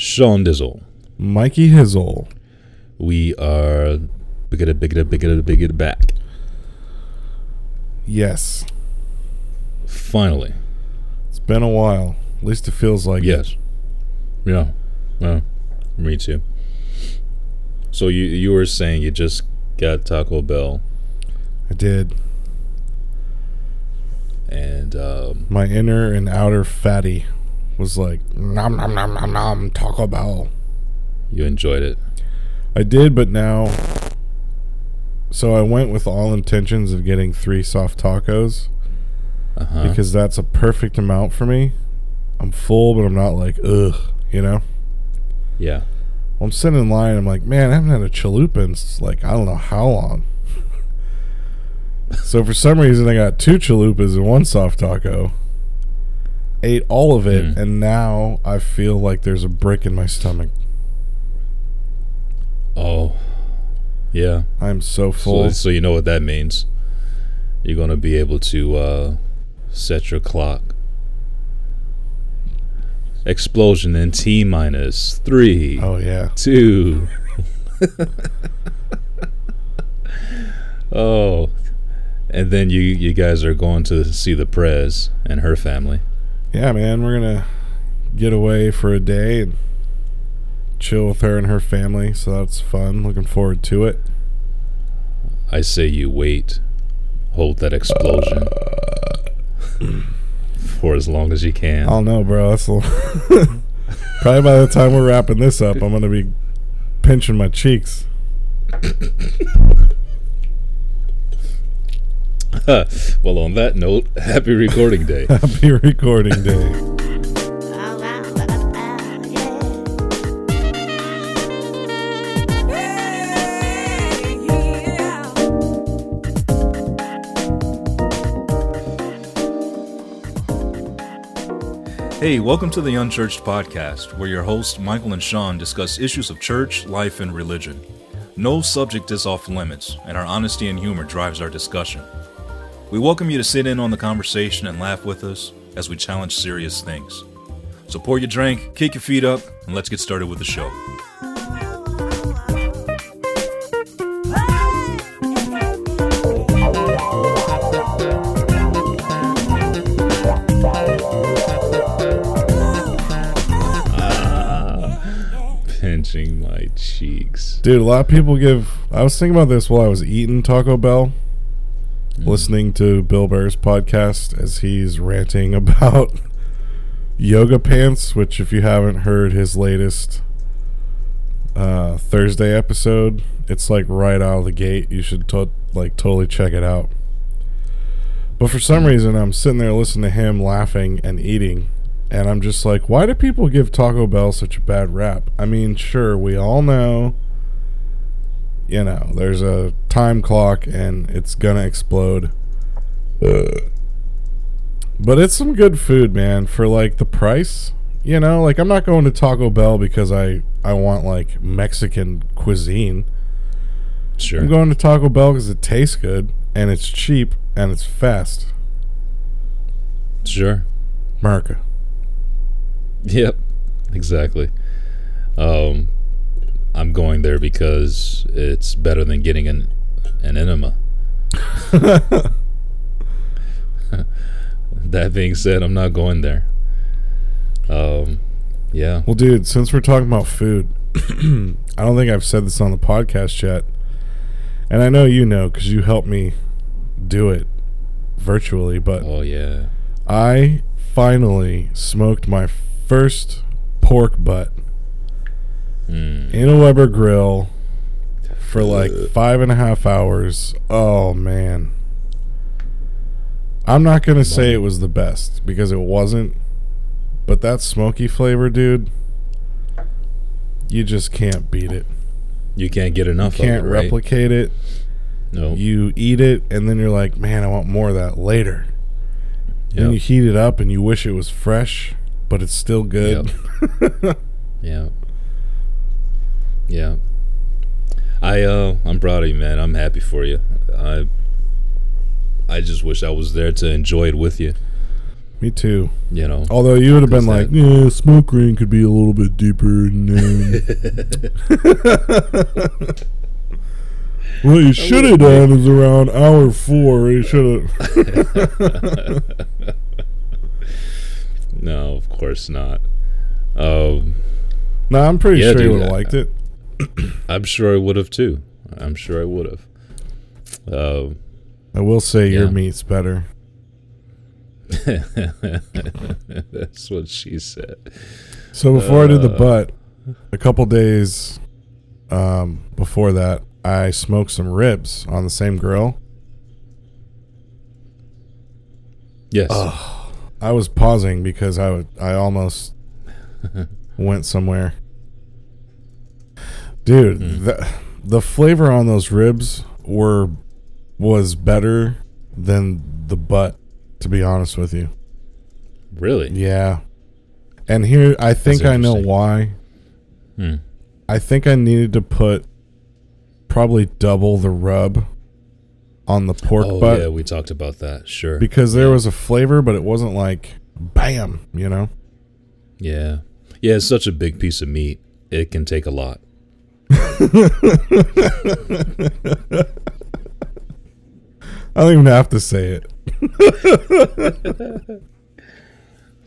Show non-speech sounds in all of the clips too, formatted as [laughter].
Sean Dizzle. Mikey Hizzle. We are bigger, bigger, bigger, bigger bigger back. Yes. Finally. It's been a while. At least it feels like it. Yes. Yeah. Well, me too. So you you were saying you just got Taco Bell I did. and um, My inner and outer fatty was like, nom nom nom nom nom, Taco Bell. you enjoyed it. I did, but now. So I went with all intentions of getting three soft tacos Uh huh. because that's a perfect amount for me. I'm full, but I'm not like, ugh, you know? yeah. Well, I'm sitting in line. I'm like, man, I haven't had a chalupa in like I don't know how long. [laughs] so for some reason, I got two chalupas and one soft taco. Ate all of it, Mm. and now I feel like there's a brick in my stomach. Oh. Yeah. I'm so So, full. so you know what that means. You're gonna be able to uh, set your clock. Explosion in T minus three, oh yeah, two. [laughs] oh, and then you you guys are going to see the Prez and her family. Yeah, man. We're gonna get away for a day and chill with her and her family. So that's fun. Looking forward to it. I say you wait, hold that explosion [clears throat] for as long as you can. I don't know, bro. That's a [laughs] probably by the time we're wrapping this up, I'm gonna be pinching my cheeks. [laughs] [laughs] well, on that note, happy recording day. [laughs] Happy recording day. [laughs] Hey, welcome to the Unchurched Podcast, where your hosts Michael and Sean discuss issues of church, life, and religion. No subject is off limits, and our honesty and humor drives our discussion. We welcome you to sit in on the conversation and laugh with us as we challenge serious things. So pour your drink, kick your feet up, and let's get started with the show. Ah, pinching my cheeks. Dude, a lot of people give. I was thinking about this while I was eating Taco Bell, listening to Bill Burr's podcast as he's ranting [laughs] about yoga pants. Which, if you haven't heard his latest uh, Thursday episode, it's like right out of the gate. You should to- like totally check it out. But for some reason, I'm sitting there listening to him laughing and eating, and I'm just like, why do people give Taco Bell such a bad rap? I mean, sure, we all know, you know, there's a time clock and it's gonna explode. But it's some good food, man, for like the price. You know, like I'm not going to Taco Bell because I I want like Mexican cuisine. Sure. I'm going to Taco Bell because it tastes good and it's cheap and it's fast. Sure. America. Yep. Exactly. Um, I'm going there because it's better than getting an an enema. [laughs] that being said, I'm not going there. Um, yeah. Well, dude, since we're talking about food, [clears throat] I don't think I've said this on the podcast yet, and I know you know because you helped me do it virtually. But Oh yeah. I finally smoked my first pork butt Mm. in a Weber grill for like five and a half hours. Oh man. I'm not gonna say it was the best because it wasn't, but that smoky flavor, dude, you just can't beat it. You can't get enough You Can't of it, right? replicate it. No. You eat it, and then you're like, man, I want more of that later. Then Yep. you heat it up, and you wish it was fresh, but it's still good. Yeah. [laughs] Yeah. I uh I'm proud of you, man. I'm happy for you. I I just wish I was there to enjoy it with you. Me too. You know, Although you would have been like, that- yeah, smoke ring could be a little bit deeper. And what [laughs] you should have done is around hour four. You should have. [laughs] no, of course not. Um, no, I'm pretty Yeah, sure you would have liked it. [clears throat] I'm sure I would have too. I'm sure I would have. Uh, I will say your meat's better. [laughs] that's what she said. So before I did the Uh. butt, a couple days um, before that, I smoked some ribs on the same grill. Yes. I was pausing because I would I almost [laughs] went somewhere. Dude, Hmm. the the flavor on those ribs were was better than the butt, to be honest with you. Really? Yeah. And here I think I know why. Hmm. I think I needed to put probably double the rub on the pork Oh butt yeah, we talked about that. Sure. because there Yeah. was a flavor, but it wasn't like bam, you know. Yeah. Yeah, it's such a big piece of meat. It can take a lot. [laughs] I don't even have to say it. [laughs]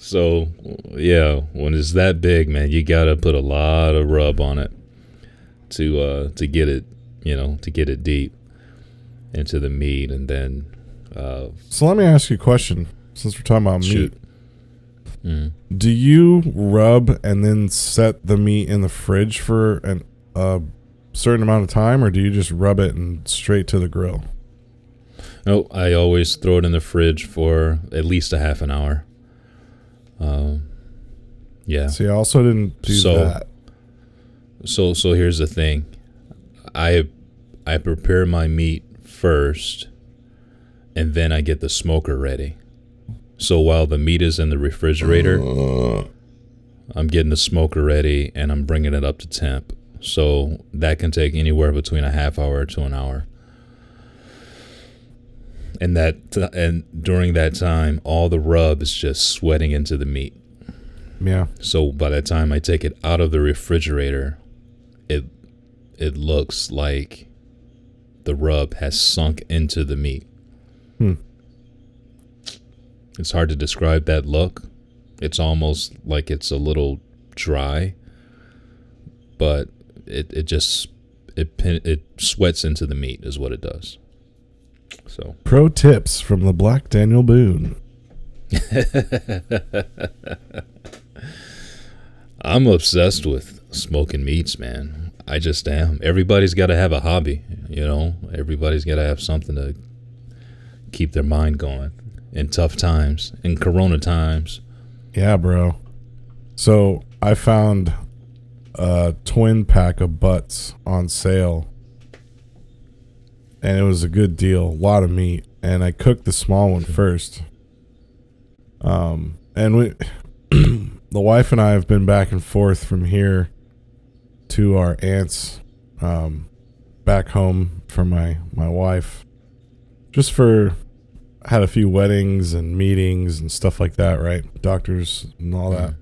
So, yeah, when it's that big, man, you got to put a lot of rub on it to uh to get it, you know, to get it deep into the meat and then uh So let me ask you a question. Since we're talking about shoot. meat, Mm. do you rub and then set the meat in the fridge for an a certain amount of time, or do you just rub it and straight to the grill? No, I always throw it in the fridge for at least a half an hour. Um yeah. See, I also didn't do So- that. So so here's the thing. I I prepare my meat first and then I get the smoker ready. So while the meat is in the refrigerator, I'm getting the smoker ready and I'm bringing it up to temp. So that can take anywhere between a half hour to an hour. And that and during that time all the rub is just sweating into the meat. Yeah. So by the time I take it out of the refrigerator, it it looks like the rub has sunk into the meat. Hmm. It's hard to describe that look. It's almost like it's a little dry, but it it just it pin- it sweats into the meat is what it does. So Pro tips from the Black Daniel Boone. [laughs] I'm obsessed with smoking meats, man. I just am. Everybody's got to have a hobby, you know. Everybody's got to have something to keep their mind going in tough times, in Corona times. Yeah, bro. So I found a twin pack of butts on sale, and it was a good deal. A lot of meat, and I cooked the small one first. Um, and we, [clears throat] the wife and I have been back and forth from here to our aunt's, um, back home for my my wife, just for had a few weddings and meetings and stuff like that, right? Doctors and all that.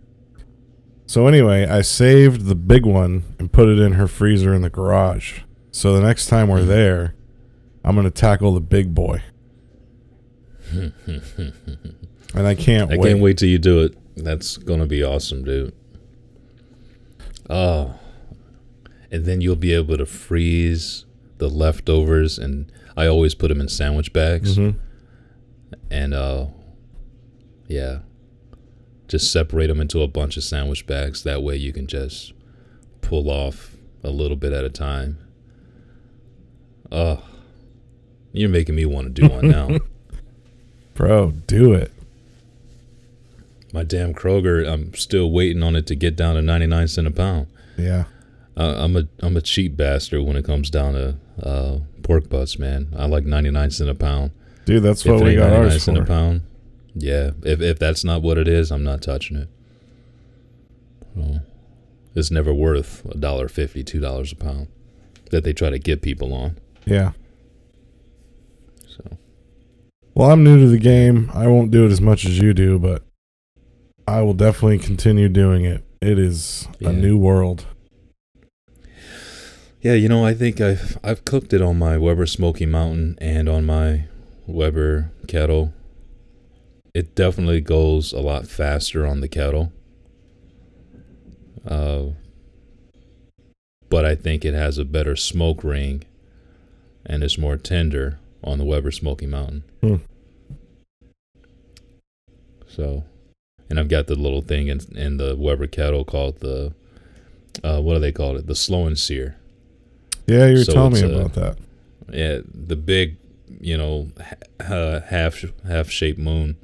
So anyway, I saved the big one and put it in her freezer in the garage. So the next time we're there, I'm going to tackle the big boy. [laughs] and I can't wait. I wait. can't wait till you do it. That's gonna be awesome, dude. Oh, and then you'll be able to freeze the leftovers, and I always put them in sandwich bags. Mhm. and uh yeah just separate them into a bunch of sandwich bags. That way you can just pull off a little bit at a time. Oh you're making me want to do one now. [laughs] Bro, do it. my damn kroger i'm still waiting on it to get down to 99 cent a pound. Yeah. uh, i'm a i'm a cheap bastard when it comes down to uh pork butts man. I like 99 cent a pound. Dude, that's if what we got 99 ours cent a for. pound, yeah. If if that's not what it is, I'm not touching it. Well, it's never worth a dollar fifty, two dollars a pound that they try to get people on. Yeah. So Well, I'm new to the game. I won't do it as much as you do, but I will definitely continue doing it. It is Yeah. a new world. Yeah, you know, I think I've I've cooked it on my Weber Smoky Mountain and on my Weber kettle. It definitely goes a lot faster on the kettle. Uh, but I think it has a better smoke ring and it's more tender on the Weber Smoky Mountain. Hmm. So, and I've got the little thing in, in the Weber kettle called the, uh, what do they call it? The slow and sear. Yeah, you were So telling me a- about that. Yeah, the big, you know, h- uh, half half shaped moon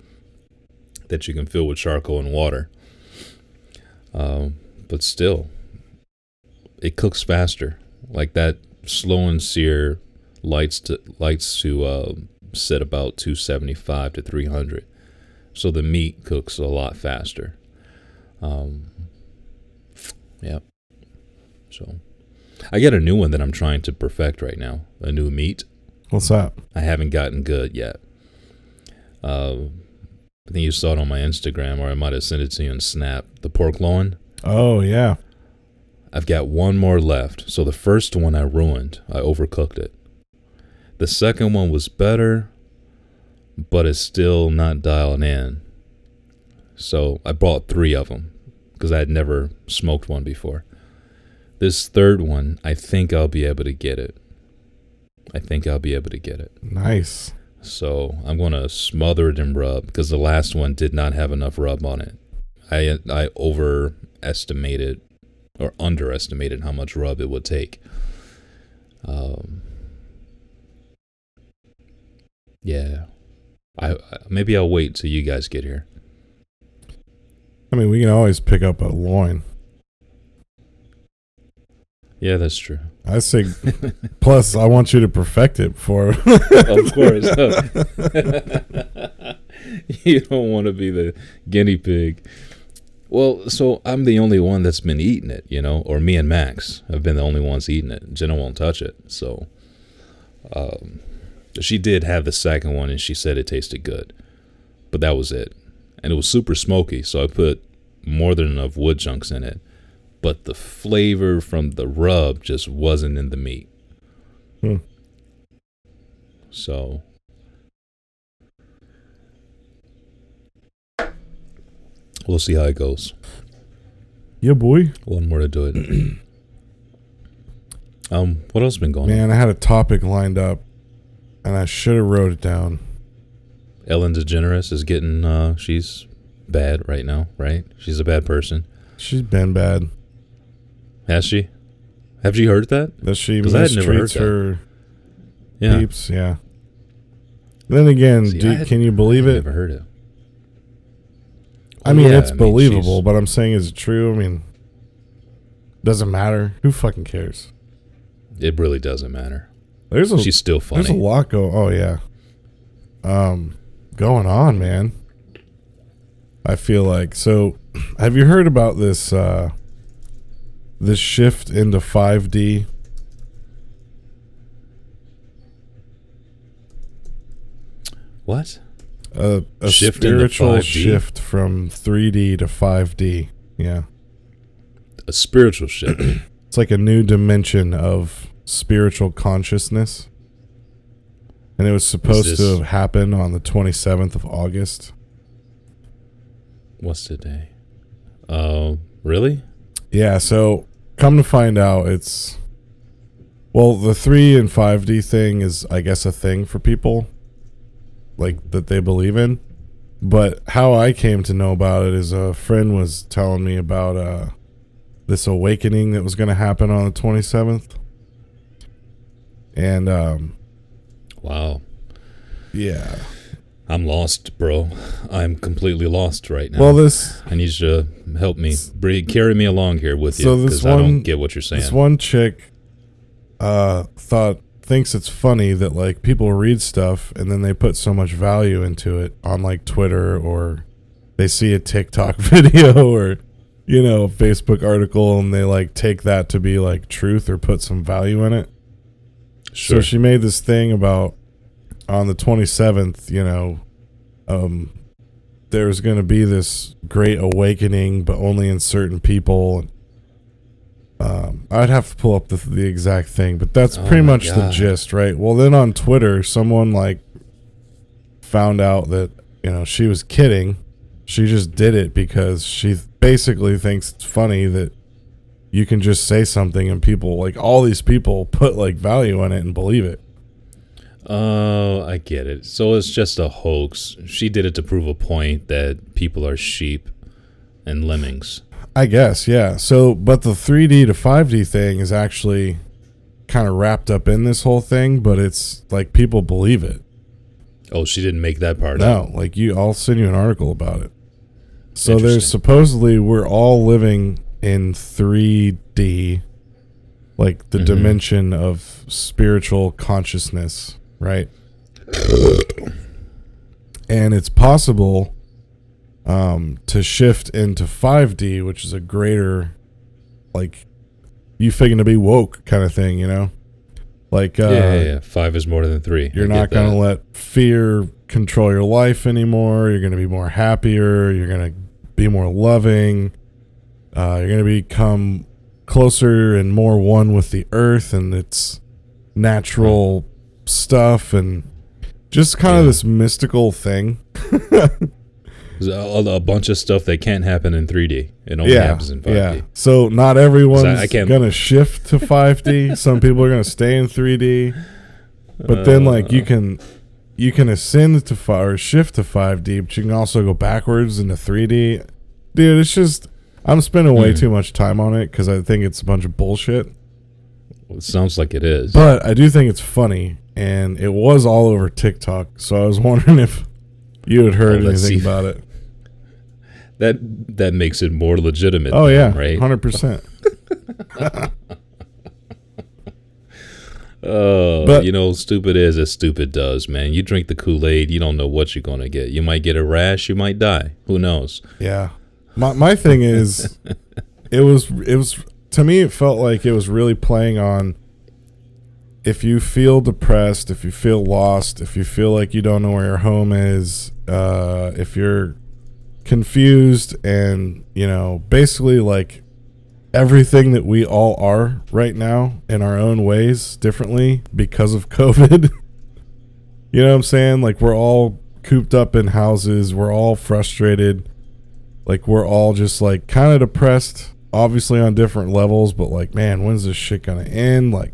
that you can fill with charcoal and water. Um, but still, it cooks faster. Like that slow and sear lights to lights to uh, set about two seventy five to three hundred, so the meat cooks a lot faster. Um, yep. So. I got a new one that I'm trying to perfect right now. A new meat. What's that? I haven't gotten good yet. Uh, I think you saw it on my Instagram, or I might have sent it to you in Snap. The pork loin. Oh, yeah. I've got one more left. So the first one I ruined. I overcooked it. The second one was better, but it's still not dialing in. So I bought three of them because I had never smoked one before. This third one, I think I'll be able to get it. I think I'll be able to get it. Nice. So I'm gonna smother it in rub because the last one did not have enough rub on it. I I overestimated or underestimated how much rub it would take. Um, yeah, I- maybe I'll wait till you guys get here. I mean, we can always pick up a loin. Yeah, that's true. I say, [laughs] plus, I want you to perfect it before. [laughs] of course. [laughs] you don't want to be the guinea pig. Well, so I'm the only one that's been eating it, you know, or me and Max have been the only ones eating it. Jenna won't touch it. So um, she did have the second one and she said it tasted good. But that was it. And it was super smoky. So I put more than enough wood chunks in it. But the flavor from the rub just wasn't in the meat. Hmm. So we'll see how it goes. yeah, boy. One more to do it. [clears throat] um, what else been going on? Man, I had a topic lined up, and I should have wrote it down. Ellen DeGeneres is getting. Uh, she's bad right now, right? She's a bad person. She's been bad. Has she? Have you heard that? That she I had never heard mistreats her Yeah. peeps. Yeah. Then again, See, do, had- can you believe I've it? Never heard it. I mean, yeah, it's I mean, believable, she's- but I'm saying, is it true? I mean, doesn't matter. Who fucking cares? It really doesn't matter. There's a She's still funny. there's a lot go. Oh yeah, um, going on, man. I feel like so. [clears throat] Have you heard about this? Uh, this shift into 5D. What? A, a Shift spiritual 5D? shift from 3D to 5D. Yeah, A spiritual shift. [clears throat] it's like a new dimension of spiritual consciousness. And it was supposed this- to happen on the 27th of August. What's today? Uh, really? Yeah, so come to find out, it's well, the three and five D thing is, I guess, a thing for people like that they believe in. But how I came to know about it is a friend was telling me about uh, this awakening that was going to happen on the twenty seventh, and um, Wow. yeah, I'm lost, bro. I'm completely lost right now. well, this I need you to help me. Bring, carry me along here with you So this because I one- don't get what you're saying. This one chick uh thought thinks it's funny that like people read stuff and then they put so much value into it on like Twitter or they see a TikTok [laughs] video or you know, a Facebook article and they like take that to be like truth or put some value in it. sure. So she made this thing about on the 27th, you know, um, there's going to be this great awakening, but only in certain people. Um, I'd have to pull up the, the exact thing, but that's Oh pretty much the gist, right? Well, then on Twitter, someone like found out that you know she was kidding. She just did it because she basically thinks it's funny that you can just say something and people like all these people put like value in it and believe it. Oh, I get it. So it's just a hoax. She did it to prove a point that people are sheep and lemmings. I guess, yeah. So, but the 3D to 5D thing is actually kind of wrapped up in this whole thing, but it's like people believe it. Oh, she didn't make that part up. No, like you, I'll send you an article about it. So there's supposedly we're all living in 3D, like the Mhm. dimension of spiritual consciousness, right? and it's possible um, to shift into 5D, which is a greater, like, you figuring to be woke kind of thing, you know? Like, uh, yeah, yeah, yeah. Five is more than three. you're I not going to let fear control your life anymore. You're going to be more happier. You're going to be more loving. Uh, you're going to become closer and more one with the earth and its natural stuff and just kind of this mystical thing. [laughs] A, a bunch of stuff that can't happen in 3D. It only happens in 5D. yeah. So not everyone's I can't- going to shift to 5D. Some people are going to stay in 3D. But then like Uh. you can you can ascend to five or shift to 5D, but you can also go backwards into 3D. Dude, it's just I'm spending way Hmm. too much time on it cuz I think it's a bunch of bullshit. It sounds like it is. But I do think it's funny and it was all over TikTok. So I was [laughs] wondering if you had heard Oh, anything about it. that that makes it more legitimate. Oh then, yeah, right. 100%. Uh, [laughs] But- you know, stupid is as stupid does, man. You drink the Kool Aid, you don't know what you're gonna get. You might get a rash, you might die. Who knows? Yeah. My my thing is [laughs] it was it was to me it felt like it was really playing on if you feel depressed, if you feel lost, if you feel like you don't know where your home is, uh if you're confused and, you know, basically like everything that we all are right now in our own ways differently because of [laughs] COVID. you know what I'm saying? Like we're all cooped up in houses, we're all frustrated like we're all just like kind of depressed obviously on different levels but like man when's this shit gonna end? Like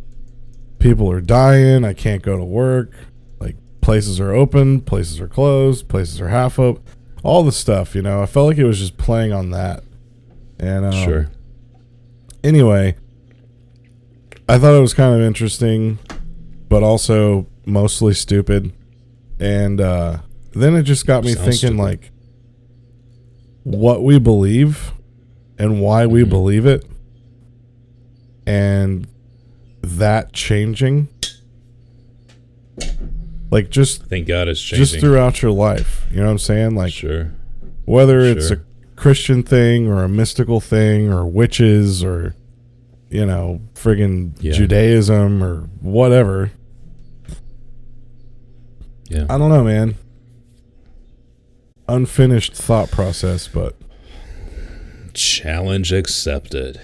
people are dying. I can't go to work. Like places are open places are closed places are half open all the stuff you know? I felt like it was just playing on that. And um, sure. anyway i thought it was kind of interesting but also mostly stupid. And uh then it just got me Sounds thinking stupid. like what we believe and why we Mhm. believe it and that changing like just Thank God it's changing. just throughout your life you know what i'm saying like sure. whether it's a Christian thing or a mystical thing or witches or you know friggin' Yeah. Judaism or whatever. Yeah. I don't know, man. Unfinished thought process, but Challenge accepted.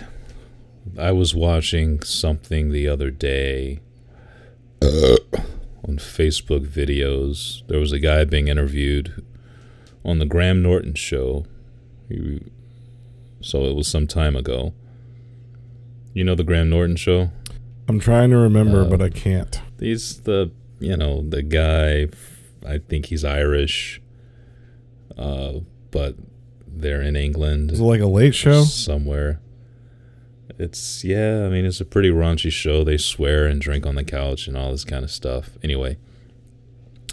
I was watching something the other day on Facebook videos. There was a guy being interviewed on the Graham Norton show. He, so it was some time ago. You know the Graham Norton show? I'm trying to remember, Uh, but I can't. He's the, you know, the guy, I think he's Irish, uh, but they're in England Is it like a late show? somewhere. It's yeah, I mean it's a pretty raunchy show. They swear and drink on the couch and all this kind of stuff. Anyway,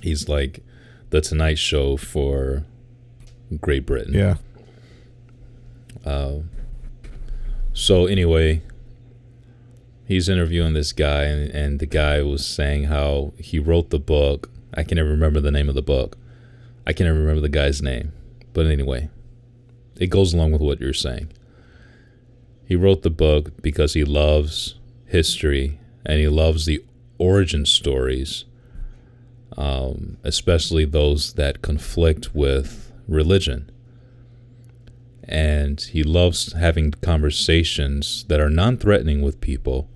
he's like the Tonight Show for Great Britain. Yeah. Uh, so anyway, he's interviewing this guy, and, and the guy was saying how he wrote the book. I can never remember the name of the book. I can never remember the guy's name. But anyway, it goes along with what you're saying. He wrote the book because he loves history and he loves the origin stories um, especially those that conflict with religion. And he loves having conversations that are non threatening with people,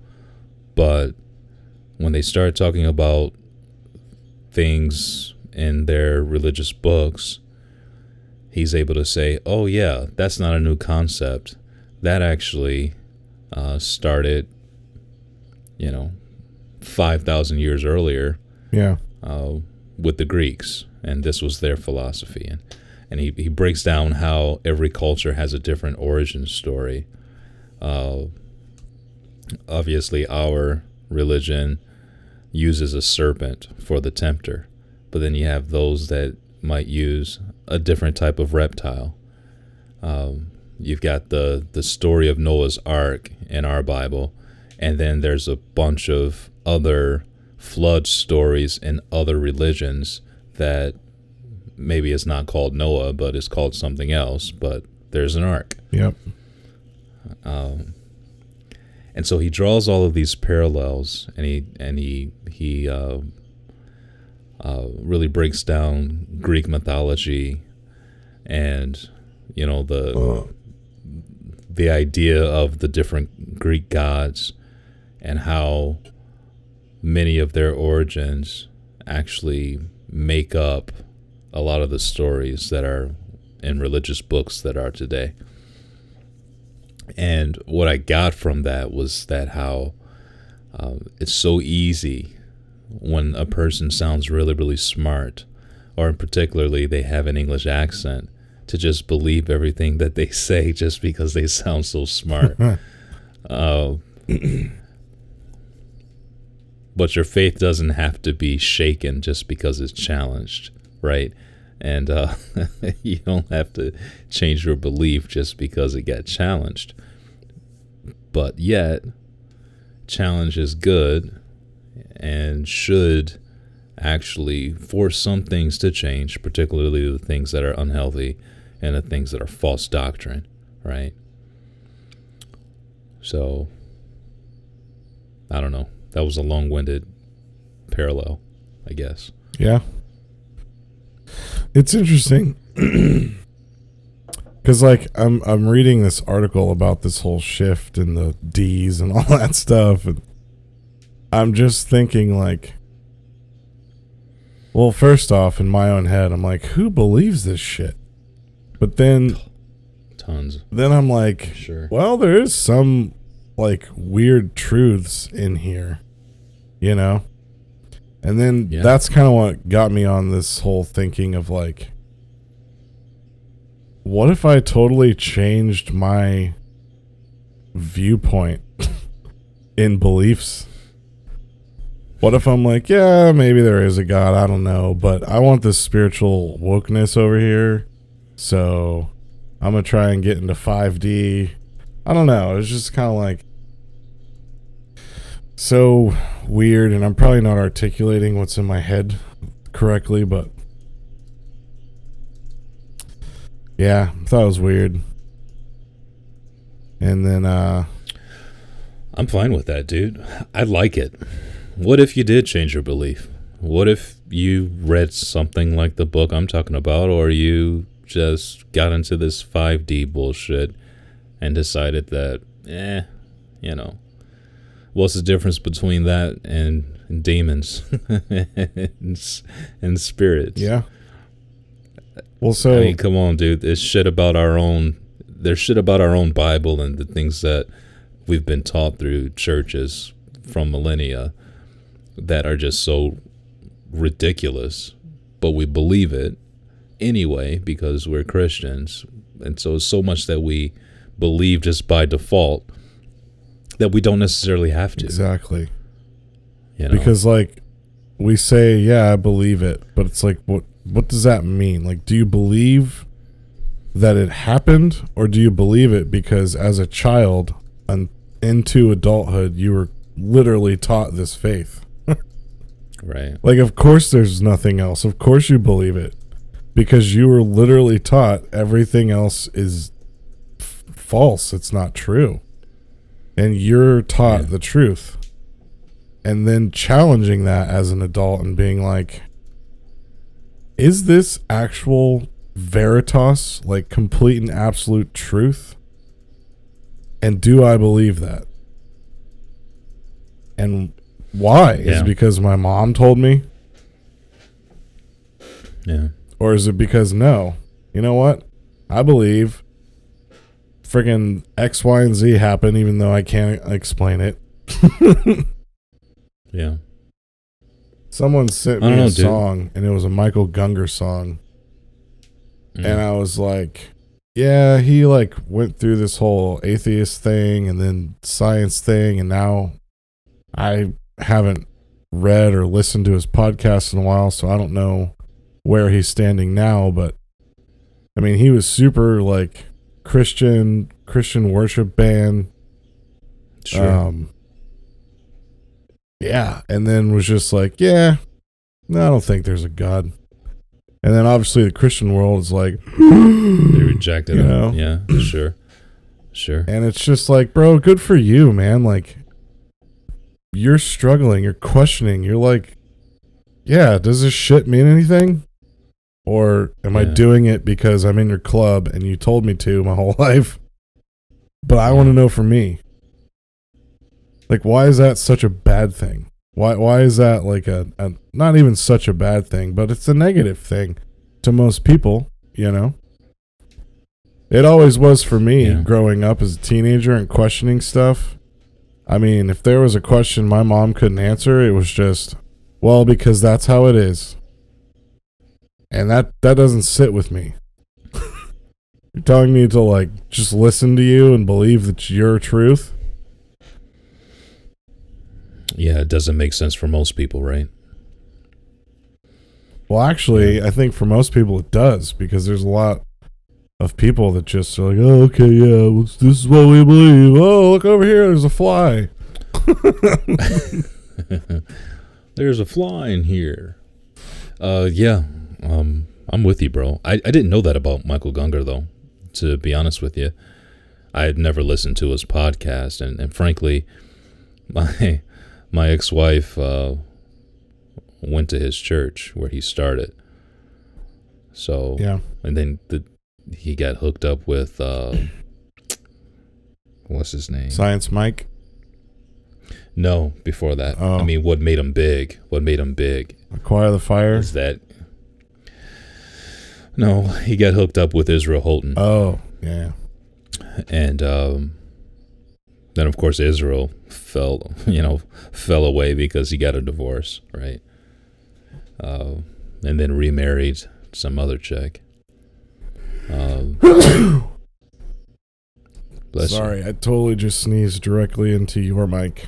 but when they start talking about things in their religious books, he's able to say, oh, yeah, that's not a new concept. That actually uh, started, you know, 5,000 years earlier Yeah. uh, with the Greeks, and this was their philosophy. And, and he, he breaks down how every culture has a different origin story. Uh, obviously, our religion uses a serpent for the tempter, but then you have those that might use a different type of reptile. Um, you've got the the story of Noah's Ark in our Bible, and then there's a bunch of other flood stories in other religions that maybe it's not called Noah, but it's called something else. But there's an ark. Yep. and so he draws all of these parallels and he and he he uh, uh, really breaks down Greek mythology and you know the the idea of the different Greek gods and how many of their origins actually make up a lot of the stories that are in religious books that are today. And what I got from that was that how um, it's so easy when a person sounds really, really smart, or particularly they have an English accent, to just believe everything that they [laughs] say just because they sound so smart. [laughs] uh, but your faith doesn't have to be shaken just because it's challenged, right? And uh, [laughs] you don't have to change your belief just because it got challenged. But yet, challenge is good and should actually force some things to change, particularly the things that are unhealthy and the things that are false doctrine, right? So, I don't know. That was a long winded parallel, I guess. Yeah. It's interesting. [clears throat] Cuz like I'm I'm reading this article about this whole shift in the D's and all [laughs] that stuff and I'm just thinking like well, first off in my own head I'm like who believes this shit? But then Tons. then I'm like Sure. well, there is some like weird truths in here, you know? And then Yeah. that's kind of what got me on this whole thinking of like, what if I totally changed my viewpoint [laughs] in beliefs? What if I'm like, yeah, maybe there is a God, I don't know, but I want this spiritual wokeness over here, so I'm gonna try and get into 5D. I don't know. It's just kind of like so weird, and I'm probably not articulating what's in my head correctly, but yeah, I thought it was weird. And then, uh, I'm fine with that, dude. I like it. What if you did change your belief? What if you read something like the book I'm talking about, or you just got into this 5D bullshit and decided that, eh, you know, what's the difference between that and, [laughs] and demons and, and spirits? yeah. Well, so I mean, come on, dude. It's shit about our own. There's shit about our own Bible and the things that we've been taught through churches from millennia that are just so ridiculous, but we believe it anyway because we're Christians, and so it's so much that we believe just by default that we don't necessarily have to. exactly. You know? because like we say yeah i believe it but it's like what what does that mean like do you believe that it happened or do you believe it because as a child and into adulthood you were literally taught this faith right? like of course there's nothing else of course you believe it because you were literally taught everything else is f- false it's not true and you're taught Yeah. the truth and then challenging that as an adult and being like is this actual veritas, like complete and absolute truth? And do I believe that? And why? Is it because my mom told me? Yeah. Or is it because no? You know what? I believe friggin' X, Y, and Z happened even though I can't explain it. [laughs] Yeah. Someone sent me don't a know, dude. song and it was a Michael Gungor song. Mm. And I was like, yeah, he like went through this whole atheist thing and then science thing and now I haven't read or listened to his podcast in a while, so I don't know where he's standing now, but I mean, he was super like Christian Christian worship band sure. um, yeah, and then was just like, yeah, no, I don't think there's a God. And then obviously the Christian world is like, [gasps] they rejected him. know. Yeah. Sure. Sure. and it's just like, bro, good for you, man. Like, you're struggling, you're questioning, you're like, yeah, does this shit mean anything? Or am I doing it because I'm in your club and you told me to my [laughs] whole life? But I want to know for me. Like, why is that such a bad thing? Why why is that like a, a not even such a bad thing, but it's a negative thing to most people, you know? It always was for me Yeah. growing up as a teenager and questioning stuff. I mean, if there was a question my mom couldn't answer, it was just, well, because that's how it is. And that that doesn't sit with me. [laughs] You're telling me to like just listen to you and believe that your truth? Yeah. It doesn't make sense for most people, right? Well, actually, I think for most people it does because there's a lot of people that just are like, "Oh, okay, yeah, well, this is what we believe." Oh, look over here, there's a fly. [laughs] There's a fly in here. Uh, yeah. Um, I'm with you, bro. I, I didn't know that about Michael Gungor, though. To be honest with you, I had never listened to his podcast, and, and frankly, [laughs] my my ex wife uh, went to his church where he started. So Yeah, and then the he got hooked up with uh, what's his name? Science Mike. No, before that. Oh. I mean, what made him big? What made him big Acquire the Fire. is that no, he got hooked up with Israel Houghton, Oh, yeah. and um, then of course Israel fell, [laughs] you know, fell away because he got a divorce, right? Uh, and then remarried some other chick. Um, [coughs] bless you. Sorry, I totally just sneezed directly into your mic,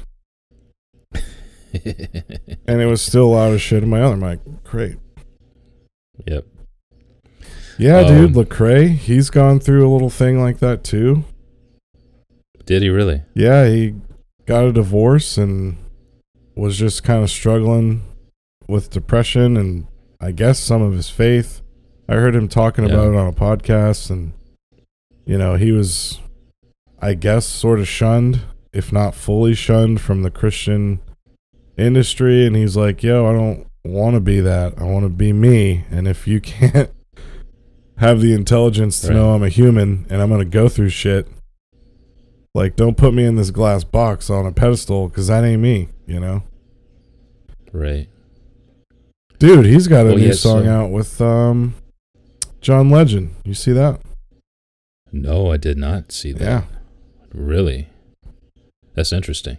[laughs] and it was still loud as shit in my other mic. Great. yep. Yeah, Um, dude, Lecrae, he's gone through a little thing like that too. Did he really? Yeah, he got a divorce and was just kind of struggling with depression and I guess some of his faith. I heard him talking Yeah. about it on a podcast and you know, he was I guess sort of shunned, if not fully shunned from the Christian industry and he's like, "Yo, I don't want to be that. I want to be me." And if you [laughs] can't have the intelligence to Right. know I'm a human and I'm going to go through shit, like, don't put me in this glass box on a pedestal because that ain't me, you know? Right. Dude, he's got a new yeah, song so- out with um, John Legend. You see that? No, I did not see that. Yeah. Really? That's interesting.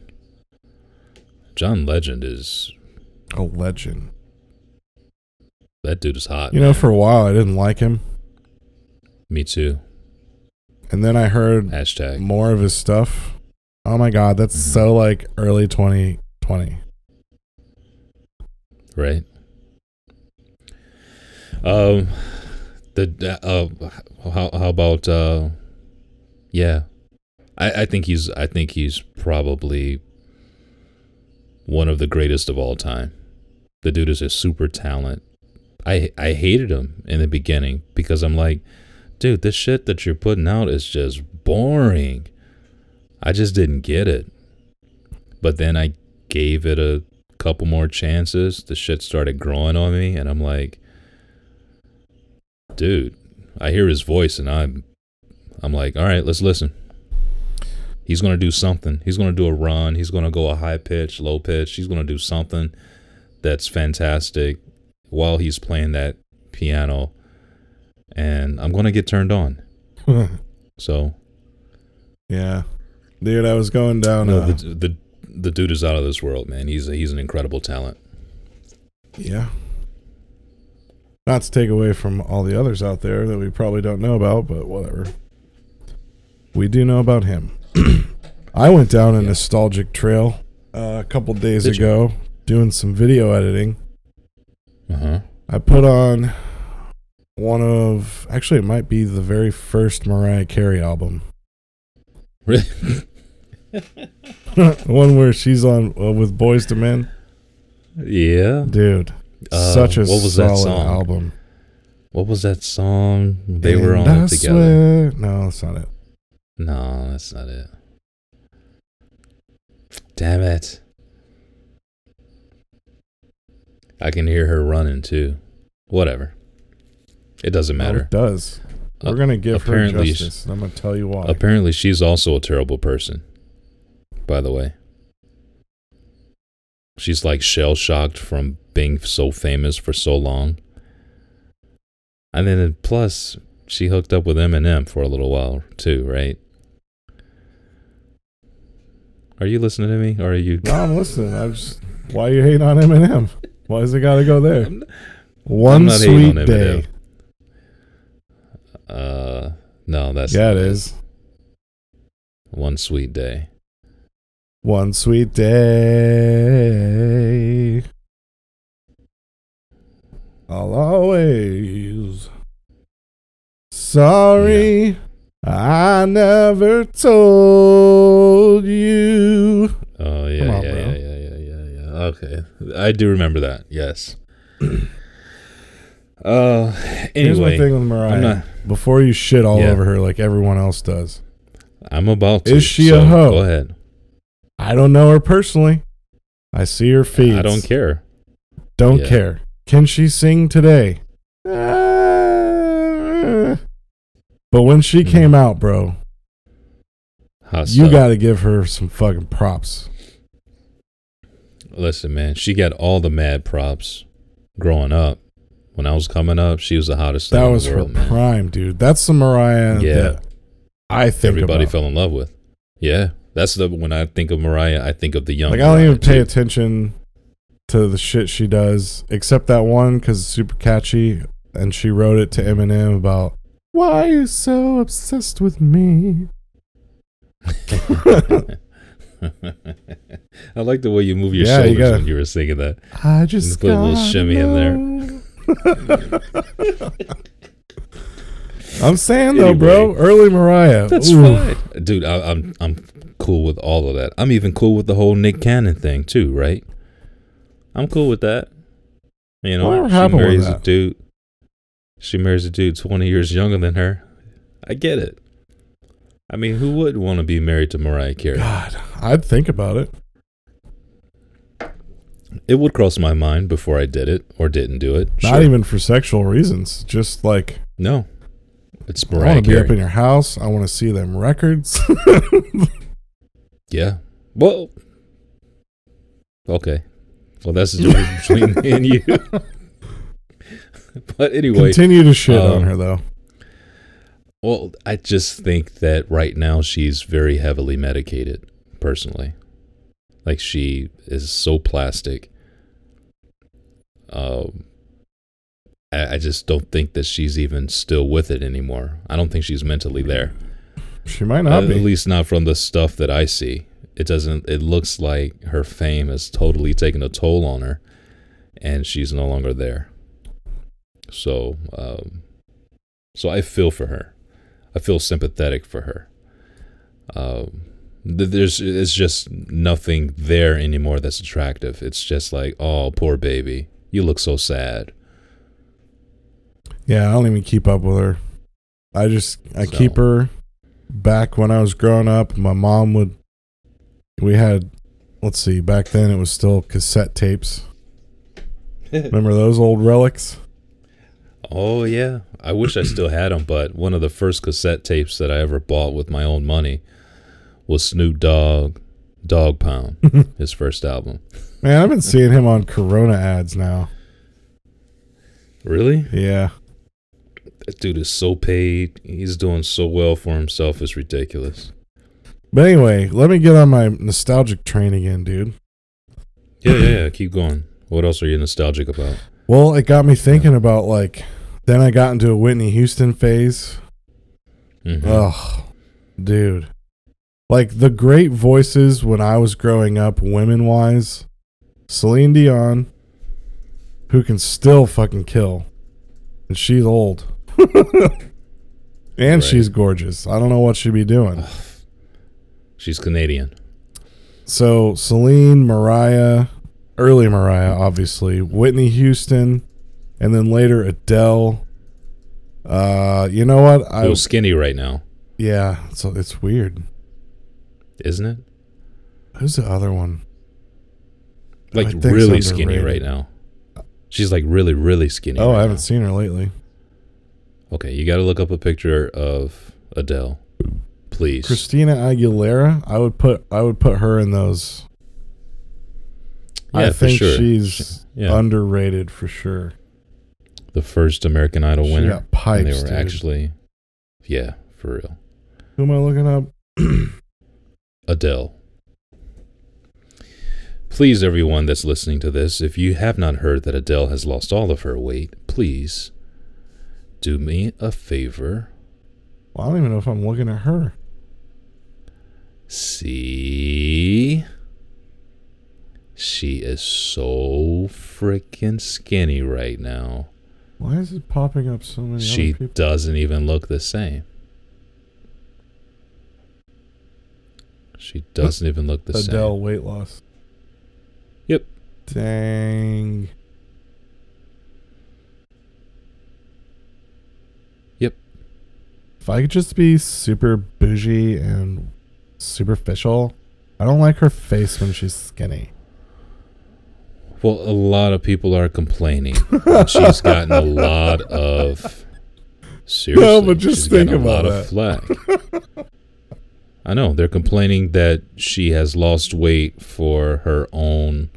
John Legend is A legend. that dude is hot. You know, for a while I didn't like him. me too. And then I heard Hashtag. more of his stuff. Oh my God, that's Mhm. so like early 2020. Right. Um, the uh, how how about uh, yeah, I I think he's I think he's probably one of the greatest of all time. The dude is a super talent. I I hated him in the beginning because I'm like, dude, this shit that you're putting out is just boring. I just didn't get it. But then I gave it a couple more chances. The shit started growing on me, and I'm like, dude, I hear his voice and I'm I'm like, all right, let's listen. He's gonna do something. He's gonna do a run. He's gonna go a high pitch, low pitch. He's gonna do something that's fantastic while he's playing that piano, and I'm gonna get turned on. [laughs] So yeah, dude, I was going down. no, uh, the the the dude is out of this world, man. He's he's an incredible talent. yeah. Not to take away from all the others out there that we probably don't know about, but whatever. We do know about him. [clears throat] I went down a Yeah. nostalgic trail uh, a couple days Did you? ago doing some video editing. Uh huh. I put on one of actually it might be the very first Mariah Carey album. Really? [laughs] one where she's on uh, with Boyz II Men. [laughs] yeah. Dude, Uh, such a what was that song? album. What was that song? They were And on I it together. swear- No, that's not it. No, that's not it. Damn it. I can hear her running too. Whatever. It doesn't matter. it does. We're Uh, gonna give her justice. and I'm gonna tell you why. Apparently, she's also a terrible person. By the way, she's like shell shocked from being so famous for so long. And then plus, she hooked up with Eminem for a little while too, right? Are you listening to me, or are you? no, I'm listening. I just why you hating on Eminem? Why does it gotta go there? [laughs] I'm- One hating sweet on day. Uh, no, that's Yeah, it is. One sweet day. One sweet day. I'll always. Sorry, I never told you. Oh yeah, on, yeah, bro. yeah, yeah, yeah, yeah, yeah. Okay, I do remember that. Yes. [clears throat] uh, Here's my anyway, thing with Mariah. Not. Before you shit all Yeah. over her like everyone else does, I'm about to. Is she so a hoe? Go ahead. I don't know her personally. I see her feeds. I don't care. Don't Yeah. care. Can she sing today? Uh, but when she Hmm. came out, bro, How you so? got to give her some fucking props. Listen, man. She got all the mad props growing up. When I was coming up, she was the hottest That in was the her man. prime, dude. That's the Mariah Yeah. that I think Everybody about. fell in love with. Yeah, that's the when I think of Mariah, I think of the young. like I don't Mariah, even pay attention to the shit she does, except that one because it's super catchy, and she wrote it to Eminem about why are you so obsessed with me. [laughs] I like the way you move your Yeah, you shoulders gotta- when you were singing that. I just put a little shimmy in there. [laughs] I'm saying though, bro, early Mariah. That's ooh, fine, dude. I, I'm I'm cool with all of that. I'm even cool with the whole Nick Cannon thing too, right? I'm cool with that. You know, Whatever she marries a dude. She marries a dude 20 years younger than her. I get it. I mean, who would want to be married to Mariah Carey? God, I'd think about it. It would cross my mind before I did it or didn't do it. Not Sure. even for sexual reasons. Just like No. It's Mariah I want to be up in your house. I want to see them records. [laughs] Yeah. Well. Okay. Well, that's the difference [laughs] between me and you. but anyway, Continue to shit um, on her though. well, I just think that right now she's very heavily medicated. Personally, like she is so plastic. Um, I, I just don't think that she's even still with it anymore. I don't think she's mentally there. She might not Uh, be. At least not from the stuff that I see. It doesn't. It looks like her fame has totally taken a toll on her, and she's no longer there. So, um, so I feel for her. I feel sympathetic for her. Um, there's it's just nothing there anymore that's attractive. It's just like, oh, poor baby, you look so sad. Yeah, I don't even keep up with her. I just I So- keep her back when I was growing up. My mom would. We had, let's see, back then it was still cassette tapes. [laughs] Remember those old relics? Oh yeah, I wish I still had them, but one of the first cassette tapes that I ever bought with my own money was Snoop Dogg, Dog Pound, [laughs] his first album. Man, I've been seeing him on Corona ads now. Really? Yeah. That dude is so paid. He's doing so well for himself. It's ridiculous. But anyway, let me get on my nostalgic train again, dude. Yeah, yeah, yeah. Keep going. What else are you nostalgic about? Well, it got me thinking about like. Then I got into a Whitney Houston phase. Mhm. Oh, dude. Like the great voices when I was growing up, women wise, Celine Dion, who can still fucking kill. And she's old. [laughs] and Right. she's gorgeous. I don't know what she'd be doing. She's Canadian. So Celine, Mariah, early Mariah, obviously, Whitney Houston, and then later Adele. Uh, you know what? I Who's skinny right now, yeah. So it's weird. isn't it? Who's the other one? Like really skinny right now. She's like really, really skinny. Oh, right I haven't now. seen her lately. Okay, you got to look up a picture of Adele, please. Christina Aguilera. I would put I would put her in those. I Yeah, for think sure. she's Yeah. underrated for sure. the first American Idol She winner. got pipes, and they were dude. actually, yeah, for real. Who am I looking up? [clears throat] Adele. Please, everyone that's listening to this, if you have not heard that Adele has lost all of her weight, please do me a favor. Well, I don't even know if I'm looking at her. See? She is so freaking skinny right now. Why is it popping up so many She doesn't even look the same. She doesn't even look the Adele same. Adele weight loss. Yep. Dang. Yep. If I could just be super bougie and superficial, I don't like her face when she's skinny. Well, a lot of people are complaining. she's gotten a lot of [laughs] seriously. No, but just think a lot about of flack. [laughs] I know they're complaining that she has lost weight for her own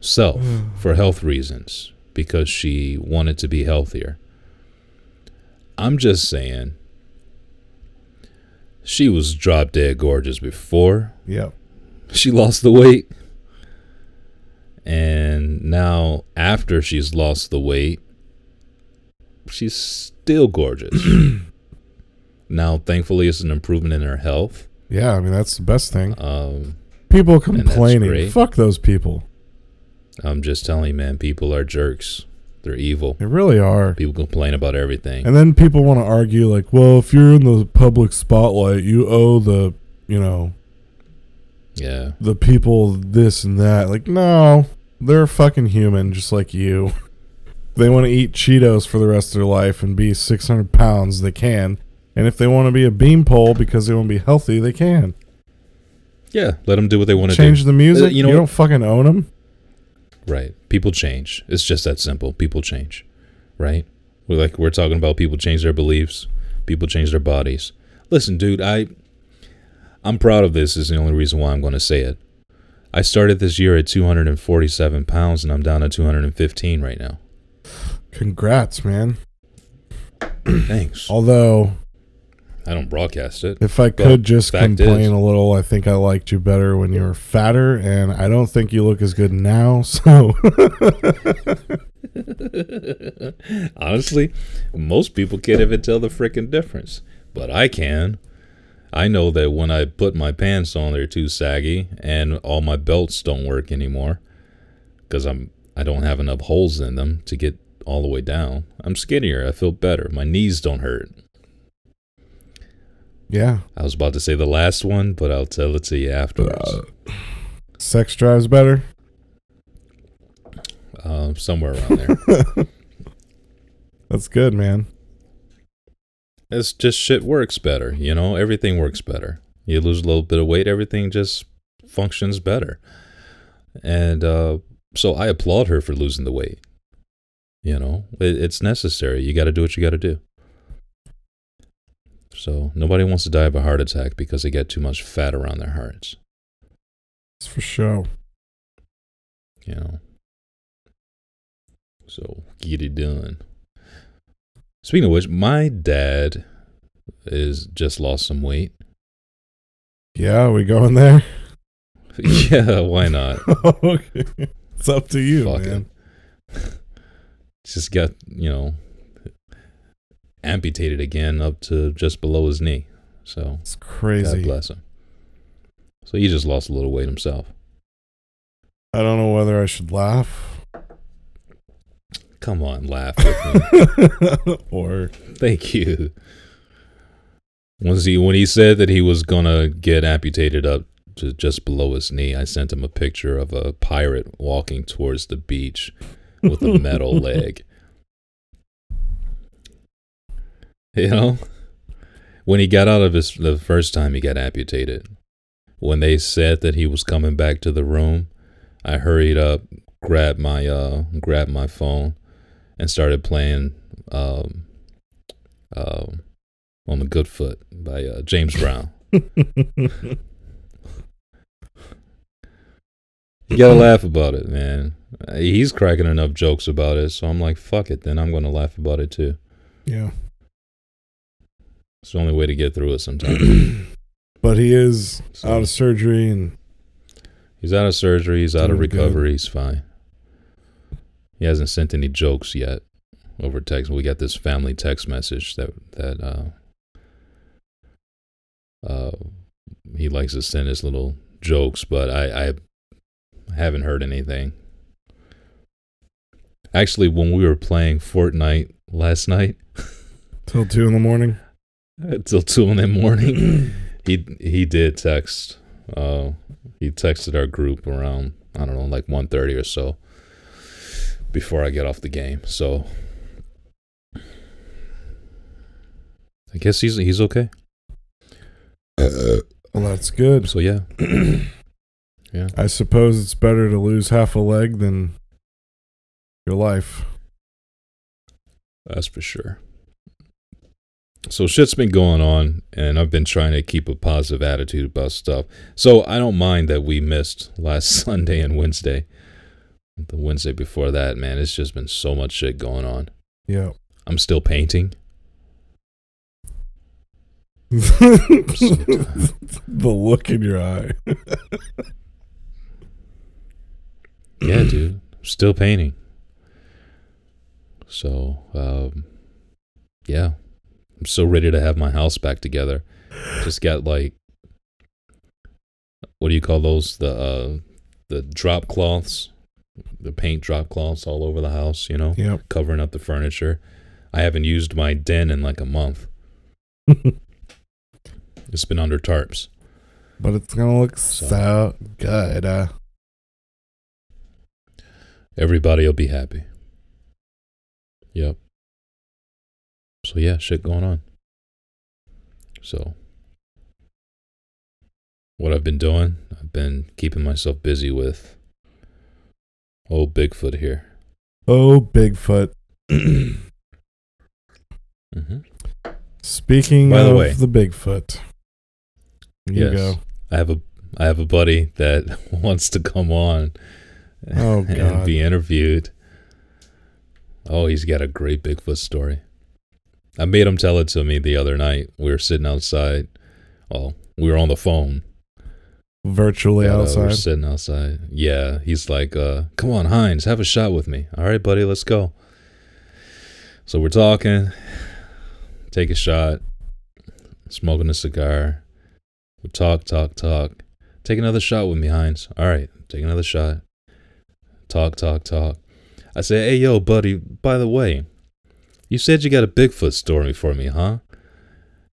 self, [sighs] for health reasons, because she wanted to be healthier. I'm just saying, she was drop dead gorgeous before Yep. she lost the weight. And now, after she's lost the weight, she's still gorgeous. [clears throat] now, thankfully, it's an improvement in her health. Yeah, I mean that's the best thing. Um, People complaining. Fuck those people. I'm just telling you, man, people are jerks. They're evil. They really are. People complain about everything. And then people want to argue like, well, if you're in the public spotlight, you owe the, you know, yeah. the people this and that. Like, no, they're fucking human, just like you. [laughs] they want to eat Cheetos for the rest of their life and be 600 pounds, they can. And if they want to be a beanpole because they want to be healthy, they can. Yeah. Let them do what they want to do. Change the music. Uh, you you, know what? don't fucking own them. Right. People change. It's just that simple. People change. Right? We're like we're talking about people change their beliefs, people change their bodies. Listen, dude, I I'm proud of this is the only reason why I'm going to say it. I started this year at 247 pounds and I'm down to 215 right now. Congrats, man. Thanks. Although, I don't broadcast it. if I could just complain is- a little, I think I liked you better when you were fatter, and I don't think you look as good now. [laughs] So, [laughs] Honestly, most people can't even tell the freaking difference, but I can. I know that when I put my pants on, they're too saggy, and all my belts don't work anymore because I'm I don't have enough holes in them to get all the way down. I'm skinnier. I feel better. My knees don't hurt. Yeah, I was about to say the last one, but I'll tell it to you afterwards. sex drives better. Uh, somewhere around there. [laughs] That's good, man. it's just shit works better. You know, everything works better. You lose a little bit of weight, everything just functions better. And uh, so I applaud her for losing the weight. You know, it, it's necessary. You got to do what you got to do. So nobody wants to die of a heart attack because they get too much fat around their hearts. It's for sure. You know. So get it done. Speaking of which, my dad is just lost some weight. Yeah, we going there? [laughs] yeah, why not? [laughs] okay. It's up to you, man. [laughs] Just got, you know, amputated again up to just below his knee. So It's crazy. God bless him. So he just lost a little weight himself. I don't know whether I should laugh Come on, laugh with me. [laughs] or Thank you. Was he when he said that he was gonna get amputated up to just below his knee? I sent him a picture of a pirate walking towards the beach with a metal [laughs] leg. You know, when he got out of his the first time he got amputated, when they said that he was coming back to the room, I hurried up, grabbed my uh, grabbed my phone, and started playing um, um, on the Good Foot by uh, James Brown. You gotta [laughs] laugh about it, man. He's cracking enough jokes about it, so I'm like, fuck it. Then I'm gonna laugh about it too. yeah. It's the only way to get through it sometimes. [clears throat] but he is So- out of surgery and He's out of surgery. He's out of Doing good. recovery. He's fine. He hasn't sent any jokes yet over text. We got this family text message that that uh, uh, he likes to send his little jokes, but I, I haven't heard anything. Actually, when we were playing Fortnite last night till two in the morning. Until two in the morning, [clears throat] he he did text. Uh, he texted our group around I don't know, like 1.30 or so before I get off the game. So I guess he's he's okay. Well, that's good. So [clears throat] yeah, I suppose it's better to lose half a leg than your life. that's for sure. So shit's been going on, and I've been trying to keep a positive attitude about stuff. So I don't mind that we missed last [laughs] Sunday and Wednesday. The Wednesday before that, man, it's just been so much shit going on. Yeah. I'm still painting. [laughs] the look in your eye. [laughs] Yeah, dude. I'm still painting. So, um, yeah. I'm so ready to have my house back together. Just got like what do you call those? The uh the drop cloths. The paint drop cloths all over the house, you know, Yep. covering up the furniture. I haven't used my den in like a month. [laughs] It's been under tarps. but it's gonna look So- so, good. Uh, Everybody will be happy. Yep. So yeah, shit going on. So what I've been doing, I've been keeping myself busy with Oh, Bigfoot here. oh, Bigfoot. [clears throat] hmm Speaking By the of way- the Bigfoot, you Yes. go. I have a I have a buddy that [laughs] wants to come on Oh, [laughs] and God. be interviewed. Oh, he's got a great Bigfoot story. I made him tell it to me the other night. We were sitting outside. Well, we were on the phone. Virtually but, uh, we're outside. sitting outside. Yeah, he's like, uh, "Come on, Heinz, have a shot with me." All right, buddy, let's go. So we're talking. Take a shot. Smoking a cigar. We talk, talk, talk. Take another shot with me, Heinz. All right, take another shot. Talk, talk, talk. I say, "Hey, yo, buddy. By the way, you said you got a Bigfoot story for me, huh?"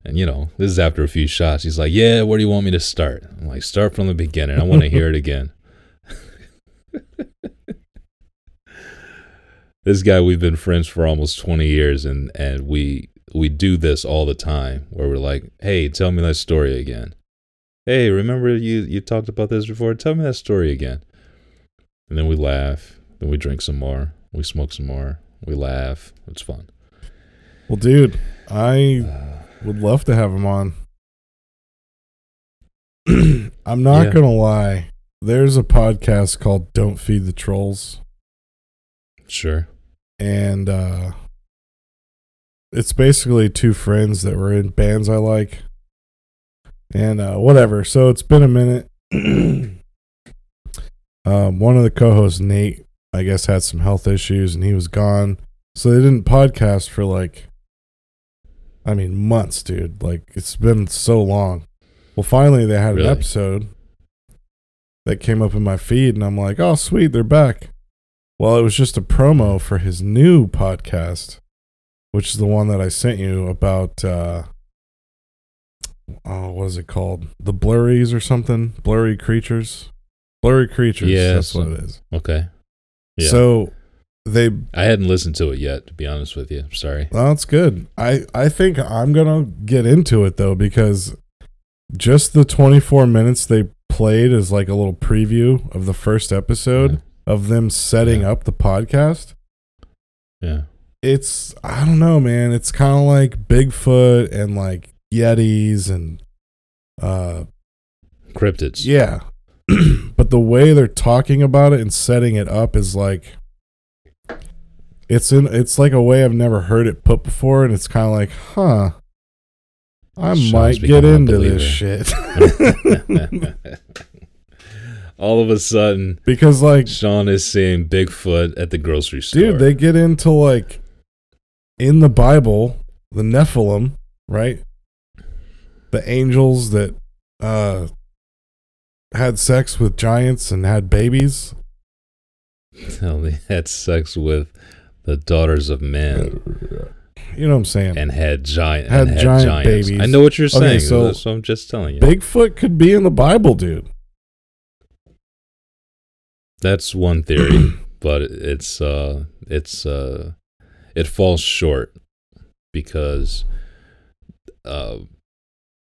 And you know, this is after a few shots. He's like, "Yeah, where do you want me to start?" I'm like, "Start from the beginning. I want to hear it again." [laughs] this guy, we've been friends for almost 20 years, and and we we do this all the time, where we're like, "Hey, tell me that story again." Hey, remember you you talked about this before? Tell me that story again. And then we laugh. Then we drink some more. We smoke some more. We laugh. It's fun. Well, dude, I would love to have him on. [clears throat] I'm not Yeah. gonna lie. There's a podcast called "Don't Feed the Trolls," Sure. and uh, it's basically two friends that were in bands I like, and uh, whatever. So it's been a minute. [clears throat] um, one of the co-hosts, Nate, I guess, had some health issues, and he was gone. So they didn't podcast for like, I mean, months, dude. Like it's been so long. Well, finally they had Really? an episode that came up in my feed, and I'm like, oh, sweet, they're back. Well, it was just a promo for his new podcast, which is the one that I sent you about. Uh, oh, what is it called? The Blurries or something? Blurry Creatures? Blurry Creatures. Yeah, that's so- what it is. Okay. Yeah. So they I hadn't listened to it yet, to be honest with you. Sorry. Well, that's good. I I think I'm gonna get into it though because just the 24 minutes they played is like a little preview of the first episode of them setting Yeah. up the podcast. Yeah. It's I don't know, man. It's kind of like Bigfoot and like Yetis and uh Cryptids. yeah. [clears throat] but the way they're talking about it and setting it up is like it's in it's like a way I've never heard it put before and it's kind of like, "Huh. I Sean's might get into this shit." [laughs] All of a sudden, because like Sean is seeing Bigfoot at the grocery store. dude, they get into like in the Bible, the Nephilim, right? The angels that uh had sex with giants and had babies. Hell, [laughs] they had sex with the daughters of men You know what I'm saying? and had giant Had and had giant giants. babies. I know what you're Okay, saying. so- so, I'm just telling you. Bigfoot could be in the Bible, dude. That's one theory, [clears throat] but it's uh it's uh it falls short because uh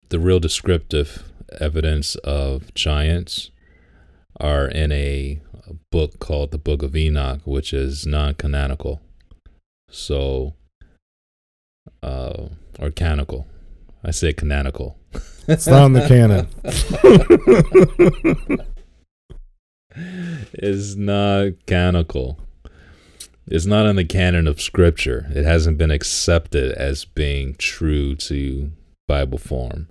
the real descriptive evidence of giants are in a book called the Book of Enoch, which is non-canonical. So uh or canonical. I say canonical. It's not in the canon. [laughs] it's not canonical. It's not in the canon of scripture. It hasn't been accepted as being true to Bible form.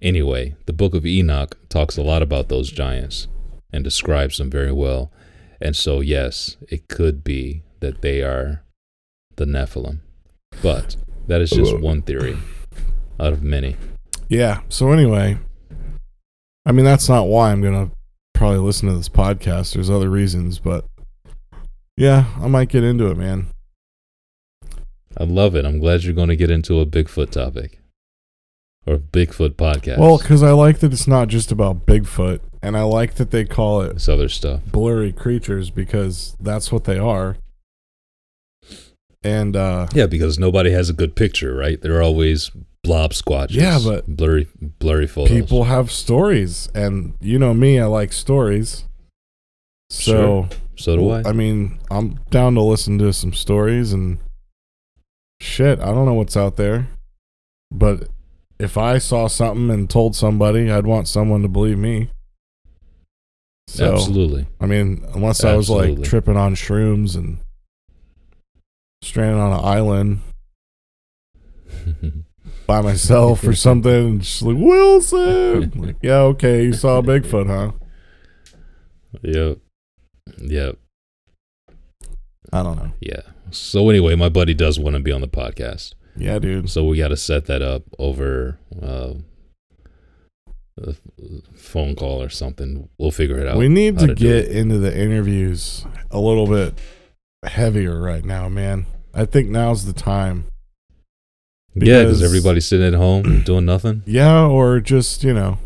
Anyway, the book of Enoch talks a lot about those giants and describes them very well. And so, yes, it could be that they are the Nephilim. But that is just one theory out of many. Yeah. So anyway, I mean that's not why I'm gonna probably listen to this podcast. There's other reasons, but yeah, I might get into it, man. I love it. I'm glad you're going to get into a Bigfoot topic or Bigfoot podcast. Well, because I like that it's not just about Bigfoot, and I like that they call it this other stuff. blurry creatures because that's what they are. And uh Yeah, because nobody has a good picture, right? They're always blob squatches. Yeah, but blurry, blurry photos. people have stories, and you know me, I like stories. So So do I. I mean, I'm down to listen to some stories and shit. I don't know what's out there, but if I saw something and told somebody, I'd want someone to believe me. So Absolutely. I mean, unless I was like tripping on shrooms and stranded on an island [laughs] by myself or something, and just like Wilson, [laughs] like, yeah, okay, you saw Bigfoot, huh? yep. Yep. I don't know. Yeah. So anyway, my buddy does want to be on the podcast. Yeah, dude. So we got to set that up over uh, a phone call or something. We'll figure it out. We need how to get into the interviews a little bit heavier right now, man. I think now's the time. yeah, because because- everybody's sitting at home [clears throat] doing nothing. Yeah, or just, you know,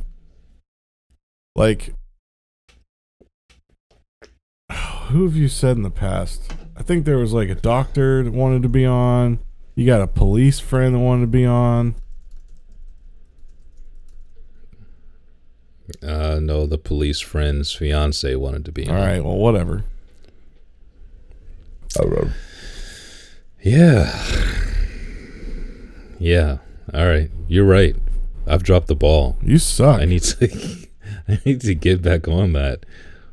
like, who have you said in the past? I think there was like a doctor that wanted to be on. You got a police friend that wanted to be on. Uh, no, the police friend's fiance wanted to be. All on. right, well, whatever. Yeah. Yeah. All right. You're right. I've dropped the ball. You suck. I need to [laughs] I need to get back on that.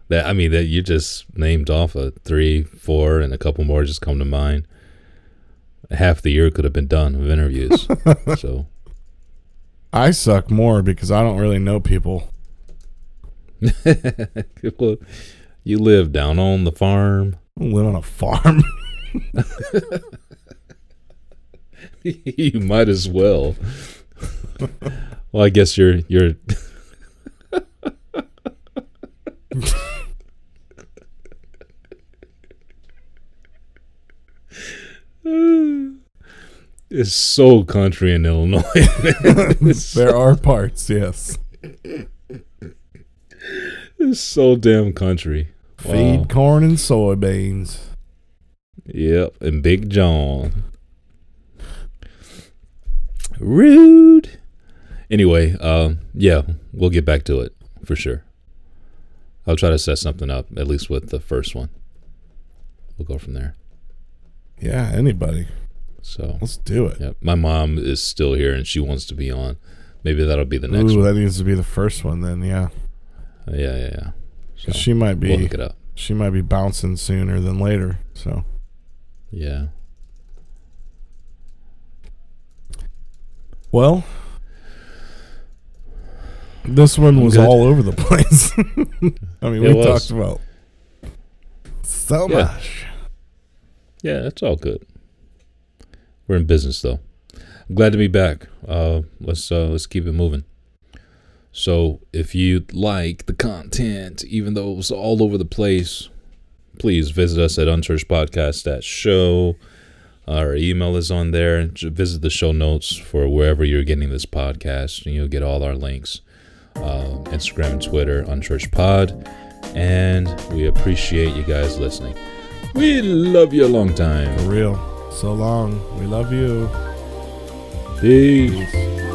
That I mean that you just named off a three, four, and a couple more just come to mind. Half the year could have been done with interviews. [laughs] so I suck more because I don't really know people. [laughs] well, you live down on the farm. Live on a farm. [laughs] [laughs] you might as well. well, I guess you're you're [laughs] It's so country in Illinois. there are parts, yes. it's so damn country. Feed Wow. corn and soybeans. Yep, and Big John. Rude. Anyway, um, yeah, we'll get back to it for sure. I'll try to set something up, at least with the first one. We'll go from there. Yeah, anybody. So, Let's do it. yeah, my mom is still here and she wants to be on. Maybe that'll be the next Ooh, one. that needs to be the first one then, yeah. yeah, yeah, yeah. So, she might we'll be look it up. she might be bouncing sooner than later. So Yeah. well this one was all over the [laughs] place. I mean, It we was. talked about so Yeah. much. Yeah, it's all good. We're in business though. I'm glad to be back. Uh, let's uh, let's keep it moving. So, if you like the content, even though it was all over the place, please visit us at unchurchpodcast.show. Our email is on there. Visit the show notes for wherever you're getting this podcast, and you'll get all our links. Uh, Instagram and Twitter, unchurchpod. And we appreciate you guys listening. We love you a long time. For real. So long. We love you. Peace. Peace.